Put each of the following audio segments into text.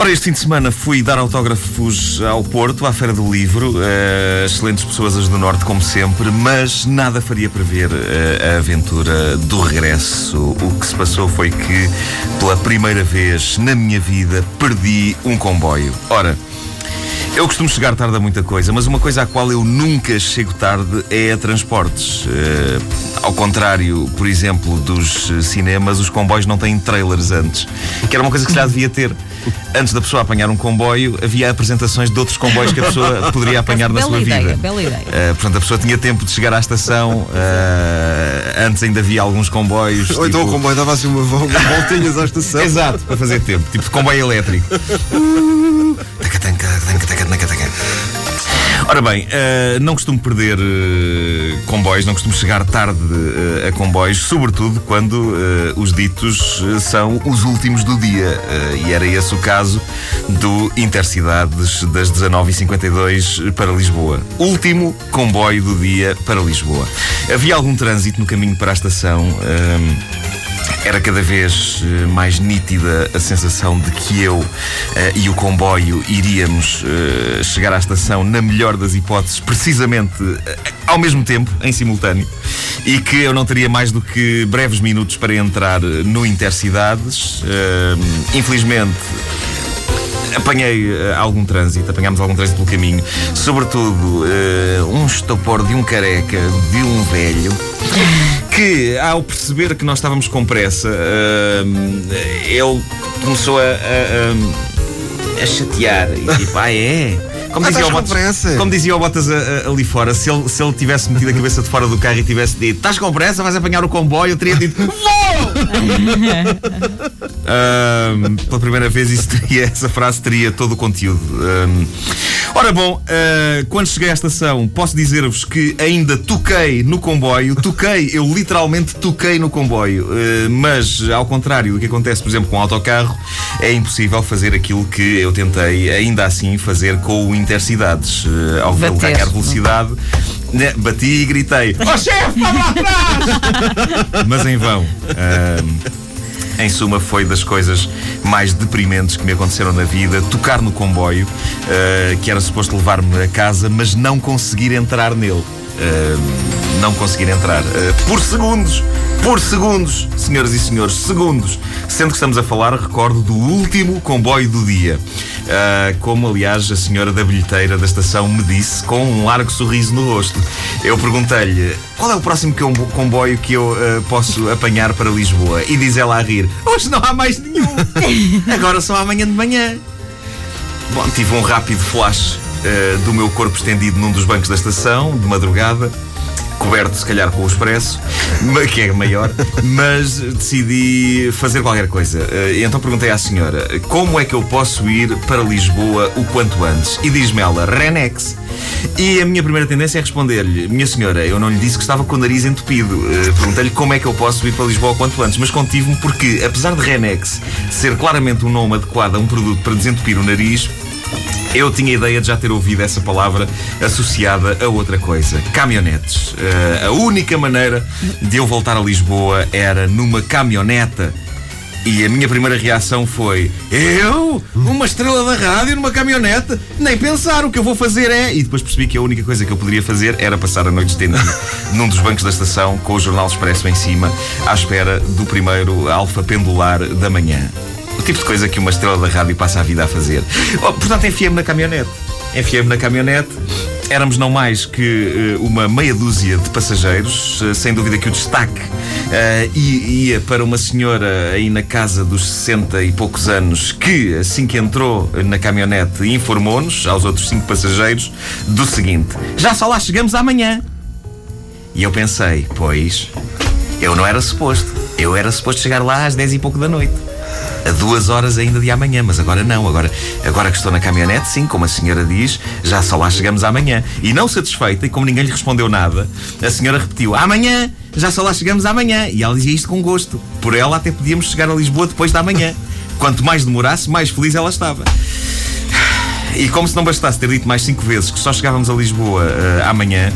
Ora, este fim de semana fui dar autógrafos ao Porto, à Feira do Livro. Uh, excelentes pessoas as do Norte, como sempre, mas nada faria prever uh, a aventura do regresso. O que se passou foi que, pela primeira vez na minha vida, perdi um comboio. Ora. Eu costumo chegar tarde a muita coisa, mas uma coisa à qual eu nunca chego tarde é a transportes. Uh, ao contrário, por exemplo, dos cinemas, os comboios não têm trailers antes, que era uma coisa que se já devia ter antes da pessoa apanhar um comboio, havia apresentações de outros comboios que a pessoa poderia apanhar na sua ideia, vida. Bela ideia. Uh, portanto, a pessoa tinha tempo de chegar à estação. Uh, antes ainda havia alguns comboios. Ou tipo... então o tipo- comboio dava assim uma voltinhas à estação. Exato, para fazer tempo. Tipo de comboio elétrico. Ora bem, uh, não costumo perder uh, comboios, não costumo chegar tarde uh, a comboios, sobretudo quando os ditos são os últimos do dia. e era esse o caso do Intercidades das 19h52 para Lisboa. Último comboio do dia para Lisboa. Havia algum trânsito no caminho para a estação era cada vez eh, mais nítida a sensação de que eu uh, e o comboio iríamos uh, chegar à estação, na melhor das hipóteses, precisamente uh, ao mesmo tempo, em simultâneo, e que eu não teria mais do que breves minutos para entrar no Intercidades. infelizmente, apanhei uh, algum trânsito, apanhámos algum trânsito pelo caminho, sobretudo uh, um estopor de um careca, de um velho, que ao perceber que nós estávamos com pressa, uh, ele começou a, a, a, a chatear e tipo, ah é? Como, dizia, o Botas, como dizia o Botas ali fora, se ele, se ele tivesse metido a cabeça de fora do carro e tivesse dito estás com pressa, vais apanhar o comboio, eu teria dito vou! um, pela primeira vez isso teria, essa frase teria todo o conteúdo. Um, ora bom, uh, quando cheguei à estação, posso dizer-vos que ainda toquei no comboio, toquei, eu literalmente toquei no comboio, uh, mas ao contrário do que acontece, por exemplo, com o autocarro, é impossível fazer aquilo que eu tentei ainda assim fazer com o Intercidades. Uh, ao colocar a velocidade, né, bati e gritei: Ó oh, chefe, para lá atrás! mas em vão. Uh, em suma, foi das coisas mais deprimentes que me aconteceram na vida. Tocar no comboio, uh, que era suposto levar-me a casa, mas não conseguir entrar nele. Uh, não conseguir entrar. Uh, por segundos! Por segundos, senhoras e senhores, segundos. Sendo que estamos a falar, recordo, do último comboio do dia. Uh, como aliás a senhora da bilheteira da estação me disse com um largo sorriso no rosto. Eu perguntei-lhe qual é o próximo comboio que eu uh, posso apanhar para Lisboa? E diz ela a rir: Hoje não há mais nenhum, agora só amanhã de manhã. Bom, tive um rápido flash uh, do meu corpo estendido num dos bancos da estação, de madrugada coberto se calhar com o expresso, que é maior, mas decidi fazer qualquer coisa. Eh, então perguntei à senhora como é que eu posso ir para Lisboa o quanto antes? E diz-me ela, Renex. E a minha primeira tendência é responder-lhe: Minha senhora, eu não lhe disse que estava com o nariz entupido. Uh, Perguntei-lhe como é que eu posso ir para Lisboa o quanto antes, mas contive-me porque, apesar de Renex ser claramente um nome adequado a um produto para desentupir o nariz, eu tinha a ideia de já ter ouvido essa palavra associada a outra coisa: caminhonetes. Uh, a única maneira de eu voltar a Lisboa era numa caminhoneta. E a minha primeira reação foi: Eu? Uma estrela da rádio numa caminhonete? Nem pensar, o que eu vou fazer é. E depois percebi que a única coisa que eu poderia fazer era passar a noite estendida num dos bancos da estação com o Jornal Expresso em cima, à espera do primeiro alfa pendular da manhã. O tipo de coisa que uma estrela da rádio passa a vida a fazer. Oh, portanto, enfiei-me na caminhonete. Enfiei-me na caminhonete. Éramos não mais que uh, uma meia dúzia de passageiros, uh, sem dúvida que o destaque uh, ia para uma senhora aí na casa dos 60 e poucos anos que, assim que entrou na caminhonete, informou-nos, aos outros cinco passageiros, do seguinte: Já só lá chegamos amanhã. E eu pensei, pois, eu não era suposto. Eu era suposto chegar lá às 10 e pouco da noite a duas horas ainda de amanhã, mas agora não. Agora, agora que estou na caminhonete, sim, como a senhora diz, já só lá chegamos amanhã. E não satisfeita, e como ninguém lhe respondeu nada, a senhora repetiu: amanhã, já só lá chegamos amanhã. E ela dizia isto com gosto. Por ela, até podíamos chegar a Lisboa depois da manhã. Quanto mais demorasse, mais feliz ela estava. E como se não bastasse ter dito mais cinco vezes que só chegávamos a Lisboa uh, amanhã,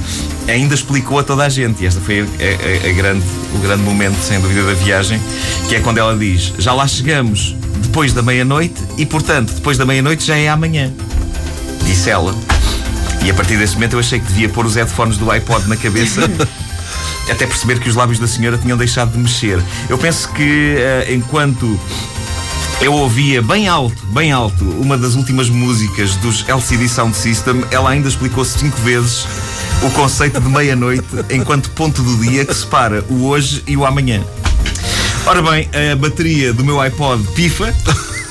ainda explicou a toda a gente. E este foi a, a, a grande, o grande momento, sem dúvida, da viagem, que é quando ela diz: Já lá chegamos depois da meia-noite e, portanto, depois da meia-noite já é amanhã. Disse ela. E a partir desse momento eu achei que devia pôr os headphones do iPod na cabeça. até perceber que os lábios da senhora tinham deixado de mexer. Eu penso que uh, enquanto eu ouvia bem alto, bem alto, uma das últimas músicas dos LCD Sound System, ela ainda explicou cinco vezes o conceito de meia-noite enquanto ponto do dia que separa o hoje e o amanhã. Ora bem, a bateria do meu iPod pifa.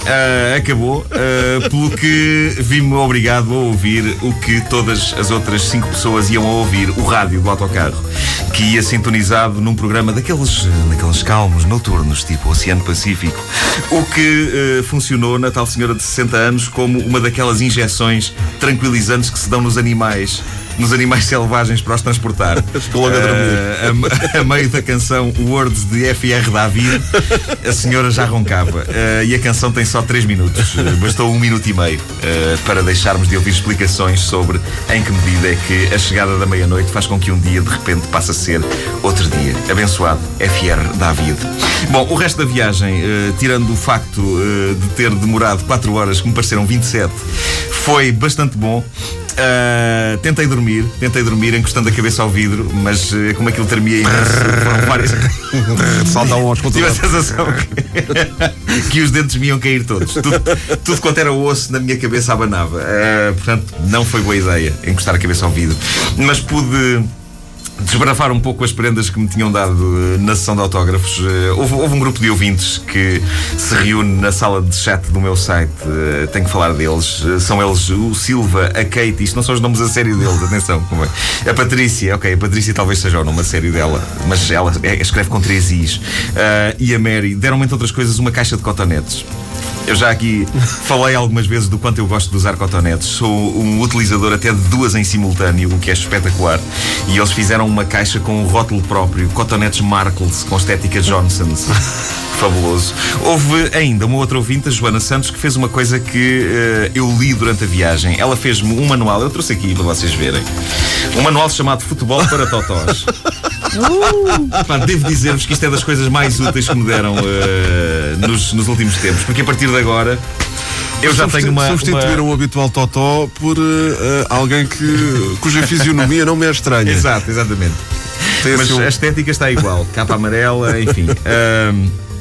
Uh, acabou, uh, pelo que vi-me obrigado a ouvir o que todas as outras cinco pessoas iam a ouvir, o rádio do autocarro, que ia sintonizado num programa daqueles, daqueles calmos noturnos, tipo Oceano Pacífico, o que uh, funcionou na tal senhora de 60 anos como uma daquelas injeções tranquilizantes que se dão nos animais nos animais selvagens para os transportar. uh, a, a, meio da canção Words de FR David, a senhora já roncava. Uh, e a canção tem só 3 minutos. Uh, bastou um minuto e meio para deixarmos de ouvir explicações sobre em que medida é que a chegada da meia-noite faz com que um dia de repente passe a ser outro dia. Abençoado FR David. Bom, o resto da viagem, tirando o facto de ter demorado 4 horas, que me pareceram 27, foi bastante bom. Uh, tentei dormir, tentei dormir encostando a cabeça ao vidro, mas uh, como aquilo tremia imenso, foram várias. Saltam aos Tive a sensação que, que, os dentes me iam cair todos. Tudo, tudo quanto era osso na minha cabeça abanava. Uh, portanto, não foi boa ideia encostar a cabeça ao vidro. Mas pude desbrafar um pouco as prendas que me tinham dado eh, na sessão de autógrafos. Eh, houve, houve, um grupo de ouvintes que se reúne na sala de chat do meu site. Eh, tenho que falar deles. São eles o Silva, a Kate, isto não são os nomes a sério deles, atenção. É. A Patrícia, ok, a Patrícia talvez seja o nome a sério dela, mas ela é, escreve com três Is. Uh, e a Mary deram-me, entre outras coisas, uma caixa de cotonetes. Eu já aqui falei algumas vezes do quanto eu gosto de usar cotonetes. Sou um utilizador até de duas em simultâneo, o que é espetacular. E eles fizeram uma caixa com um rótulo próprio, cotonetes Markles, com estética Johnson's. Fabuloso. Houve ainda uma outra ouvinte, a Joana Santos, que fez uma coisa que uh, eu li durante a viagem. Ela fez-me um manual, eu trouxe aqui para vocês verem. Um manual chamado Futebol para Totós. Uh! Pá, devo dizer-vos que isto é das coisas mais úteis que me deram uh, nos, nos últimos tempos, porque a partir de agora. Eu já tenho uma. Substituíram uma... o habitual Totó por uh, alguém que, cuja fisionomia não me é estranha. Exato, exatamente. Tem Mas a estética está igual. Capa amarela, enfim.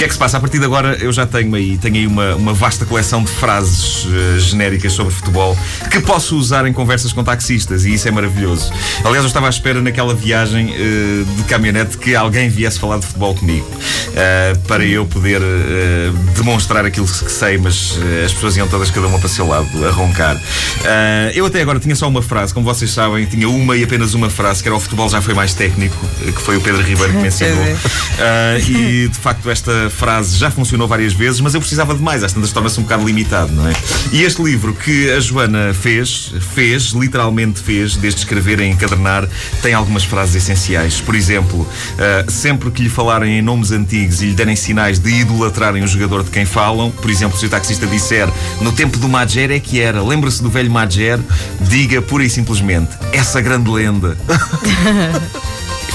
que é que se passa? A partir de agora eu já tenho aí, tenho aí uma, uma vasta coleção de frases uh, genéricas sobre futebol que posso usar em conversas com taxistas e isso é maravilhoso. Aliás, eu estava à espera naquela viagem uh, de caminhonete que alguém viesse falar de futebol comigo uh, para eu poder demonstrar aquilo que sei, mas as pessoas iam todas cada uma para o seu lado a roncar. eu até agora tinha só uma frase, como vocês sabem, tinha uma e apenas uma frase que era o futebol já foi mais técnico, que foi o Pedro Ribeiro que mencionou. e de facto esta frase já funcionou várias vezes, mas eu precisava de mais, às tantas torna-se um bocado limitado, não é? E este livro que a Joana fez, fez, literalmente fez, desde escrever em encadernar, tem algumas frases essenciais. Por exemplo, uh, sempre que lhe falarem em nomes antigos e lhe derem sinais de idolatrarem o jogador de quem falam, por exemplo, se o taxista disser no tempo do Madger é que era, lembra-se do velho Madger, diga pura e simplesmente essa grande lenda.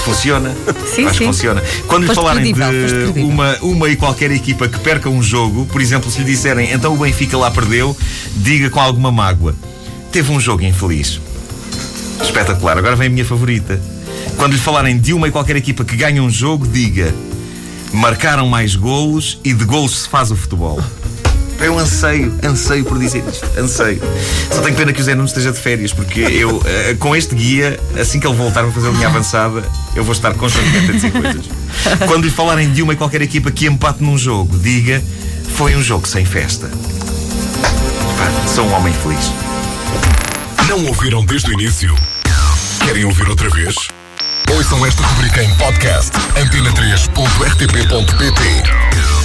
Funciona. Sim, Acho sim. funciona. Quando lhe falarem de uma, uma e qualquer equipa que perca um jogo, por exemplo, se lhe disserem então o Benfica lá perdeu, diga com alguma mágoa. Teve um jogo infeliz. Espetacular. Agora vem a minha favorita. Quando lhe falarem de uma e qualquer equipa que ganha um jogo, diga marcaram mais golos e de golos se faz o futebol. Eu anseio, anseio por dizer isto. Anseio. Só tenho pena que o Zé não esteja de férias, porque eu, uh, com este guia, assim que ele voltar a fazer a linha avançada, eu vou estar constantemente a dizer coisas. Quando lhe falarem de uma e qualquer equipa que empate num jogo, diga: foi um jogo sem festa. Pá, sou um homem feliz. Não ouviram desde o início? Querem ouvir outra vez? Ouçam esta rubrica em podcast antena3.rtp.pt